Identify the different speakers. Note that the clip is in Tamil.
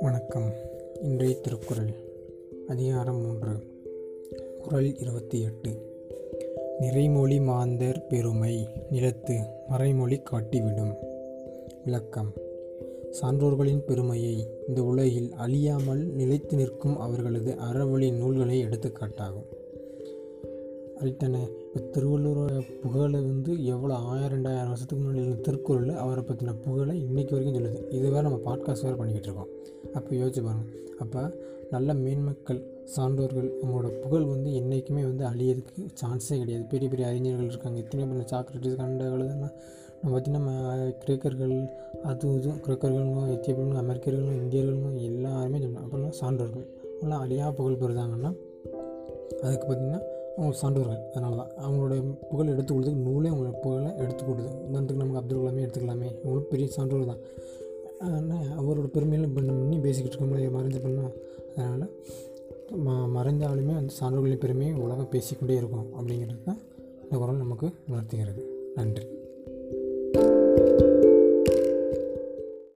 Speaker 1: வணக்கம். இன்றைய திருக்குறள் அதிகாரம் மூன்று. குறள் இருபத்தி எட்டு. நிறைமொழி மாந்தர் பெருமை நிலத்து மறைமொழி காட்டிவிடும். விளக்கம். சான்றோர்களின் பெருமையை இந்த உலகில் அழியாமல் நிலைத்து நிற்கும் அவர்களது அறவழி நூல்களை எடுத்துக்காட்டாகும். ரைட்டானே இப்போ திருவள்ளுவரோட புகழை வந்து எவ்வளோ ஆயிரம் ரெண்டாயிரம் வருஷத்துக்கு முன்னாடி திருக்குறள் அவரை பற்றின புகழை இன்றைக்கி வரைக்கும் சொல்லுது. இது வேறு நம்ம பாட்காஸ்ட் வேறு பண்ணிக்கிட்டு இருக்கோம். அப்போ யோசிச்சு பாருங்கள் அப்போ நல்ல மேன்மக்கள் சான்றோர்கள் அவங்களோட புகழ் வந்து என்றைக்குமே வந்து அழியறதுக்கு சான்ஸே கிடையாது. பெரிய பெரிய அறிஞர்கள் இருக்காங்க. இத்தனை பெரிய சாக்ரட்டிஸ் கண்டகள் நம்ம பார்த்திங்கன்னா கிரேக்கர்கள் அது இதுவும் கிரேக்கர்களும் எத்தியோப்பியர்களும் அமெரிக்கர்களும் இந்தியர்களும் எல்லாருமே சொல்லணும் அப்புறம் சான்றோர்கள். அவங்களாம் அழியா புகழ் பெறுதாங்கன்னா அதுக்கு பார்த்திங்கன்னா அவங்க சான்றோர்கள் அதனால தான். அவங்களுடைய புகழ் எடுத்து நூலே அவங்களோட புகழை எடுத்து கொடுது உதாரணத்துக்கு நமக்கு அப்துல் கலாமே எடுத்துக்கலாமே. அவங்களும் பெரிய சான்றோர் தான். ஆனால் அவரோட பெருமையில பண்ண பண்ணி பேசிக்கிட்டு இருக்கோம்ல மறைஞ்சு பண்ணால் அதனால் ம மறைந்தாலுமே அந்த சான்றோர்களின் பெருமையை உலகம் பேசிக்கொண்டே இருக்கும் அப்படிங்கிறது தான் இந்த குரல் நமக்கு உணர்த்துகிறது. நன்றி.